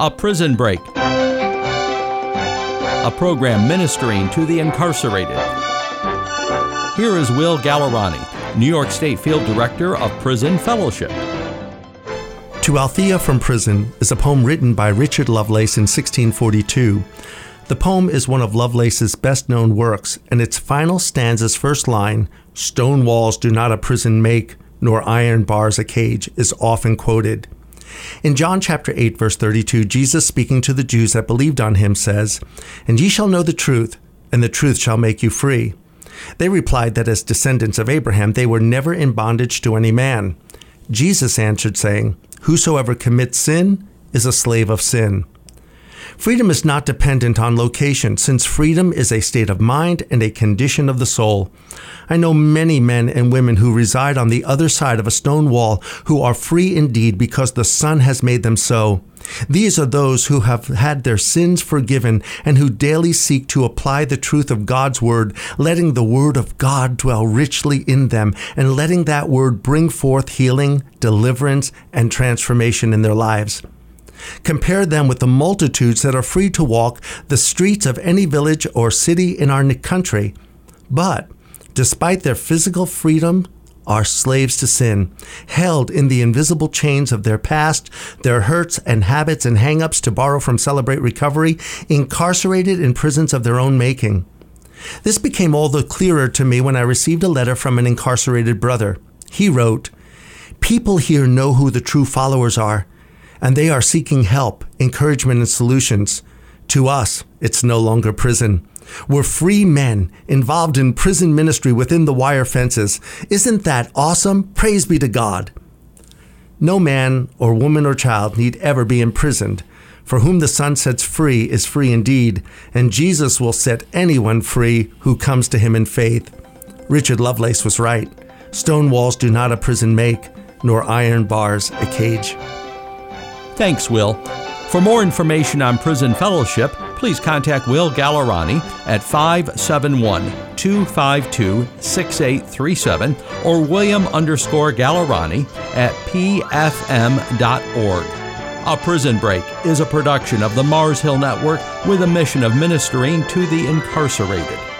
A Prison Break, a program ministering to the incarcerated. Here is Will Gallerani, New York State Field Director of Prison Fellowship. To Althea from Prison is a poem written by Richard Lovelace in 1642. The poem is one of Lovelace's best known works, and its final stanza's first line, Stone walls do not a prison make, nor iron bars a cage, is often quoted. In John chapter 8 verse 32, Jesus speaking to the Jews that believed on him says, "And ye shall know the truth, and the truth shall make you free." They replied that as descendants of Abraham, they were never in bondage to any man. Jesus answered saying, "Whosoever commits sin is a slave of sin." Freedom is not dependent on location, since freedom is a state of mind and a condition of the soul. I know many men and women who reside on the other side of a stone wall who are free indeed because the Son has made them so. These are those who have had their sins forgiven and who daily seek to apply the truth of God's Word, letting the Word of God dwell richly in them and letting that Word bring forth healing, deliverance, and transformation in their lives. Compare them with the multitudes that are free to walk the streets of any village or city in our country, but despite their physical freedom, are slaves to sin, held in the invisible chains of their past, their hurts and habits and hang-ups to borrow from Celebrate Recovery, incarcerated in prisons of their own making. This became all the clearer to me when I received a letter from an incarcerated brother. He wrote, People here know who the true followers are and they are seeking help, encouragement, and solutions. To us, it's no longer prison. We're free men involved in prison ministry within the wire fences. Isn't that awesome? Praise be to God. No man or woman or child need ever be imprisoned. For whom the Son sets free is free indeed, and Jesus will set anyone free who comes to him in faith. Richard Lovelace was right. Stone walls do not a prison make, nor iron bars a cage. Thanks, Will. For more information on Prison Fellowship, please contact Will Gallerani at 571 252 6837 or William underscore Gallerani at pfm.org. A Prison Break is a production of the Mars Hill Network with a mission of ministering to the incarcerated.